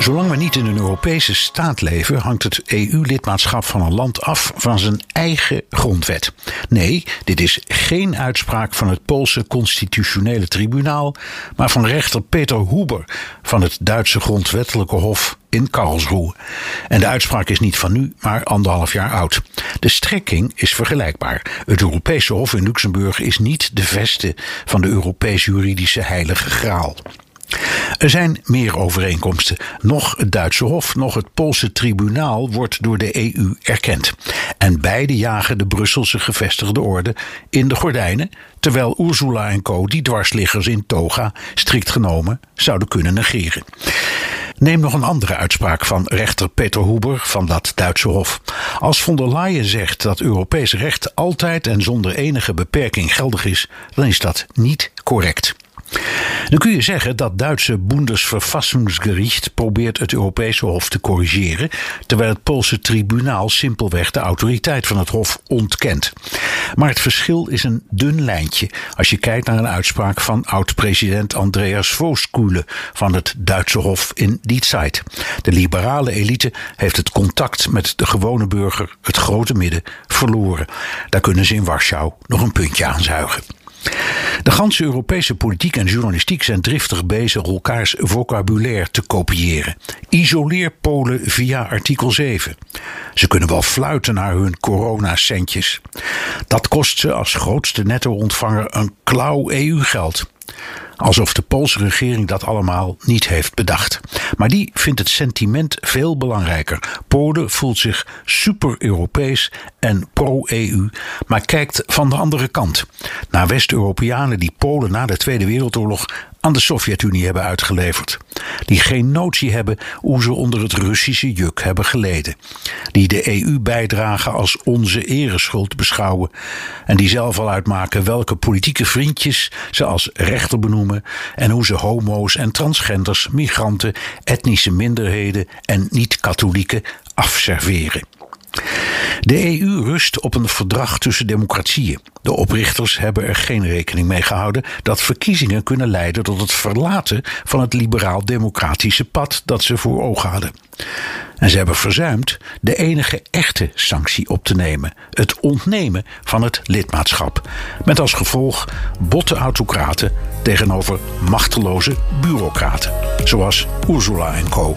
Zolang we niet in een Europese staat leven, hangt het EU-lidmaatschap van een land af van zijn eigen grondwet. Nee, dit is geen uitspraak van het Poolse Constitutionele Tribunaal, maar van rechter Peter Huber van het Duitse Grondwettelijke Hof in Karlsruhe. En de uitspraak is niet van nu, maar anderhalf jaar oud. De strekking is vergelijkbaar. Het Europese Hof in Luxemburg is niet de veste van de Europese juridische heilige graal. Er zijn meer overeenkomsten. Nog het Duitse Hof, nog het Poolse tribunaal wordt door de EU erkend. En beide jagen de Brusselse gevestigde orde in de gordijnen, terwijl Ursula en co. die dwarsliggers in toga strikt genomen zouden kunnen negeren. Neem nog een andere uitspraak van rechter Peter Huber van dat Duitse Hof. Als von der Leyen zegt dat Europees recht altijd en zonder enige beperking geldig is, dan is dat niet correct. Dan kun je zeggen dat Duitse Bundesverfassungsgericht probeert het Europese Hof te corrigeren, terwijl het Poolse tribunaal simpelweg de autoriteit van het Hof ontkent. Maar het verschil is een dun lijntje als je kijkt naar een uitspraak van oud-president Andreas Vooskule van het Duitse Hof in die. De liberale elite heeft het contact met de gewone burger, het grote midden, verloren. Daar kunnen ze in Warschau nog een puntje aan zuigen. De ganse Europese politiek en journalistiek zijn driftig bezig elkaars vocabulaire te kopiëren. Isoleer Polen via artikel 7. Ze kunnen wel fluiten naar hun coronacentjes. Dat kost ze als grootste netto-ontvanger een klauw EU-geld. Alsof de Poolse regering dat allemaal niet heeft bedacht. Maar die vindt het sentiment veel belangrijker. Polen voelt zich super-Europees en pro-EU, maar kijkt van de andere kant. Naar West-Europeanen die Polen na de Tweede Wereldoorlog aan de Sovjet-Unie hebben uitgeleverd. Die geen notie hebben hoe ze onder het Russische juk hebben geleden. Die de EU-bijdrage als onze ereschuld beschouwen. En die zelf al uitmaken welke politieke vriendjes ze als rechter benoemen. En hoe ze homo's en transgenders, migranten, etnische minderheden en niet-katholieken afserveren. De EU rust op een verdrag tussen democratieën. De oprichters hebben er geen rekening mee gehouden dat verkiezingen kunnen leiden tot het verlaten van het liberaal-democratische pad dat ze voor ogen hadden. En ze hebben verzuimd de enige echte sanctie op te nemen: het ontnemen van het lidmaatschap. Met als gevolg botte autocraten tegenover machteloze bureaucraten, zoals Ursula en co.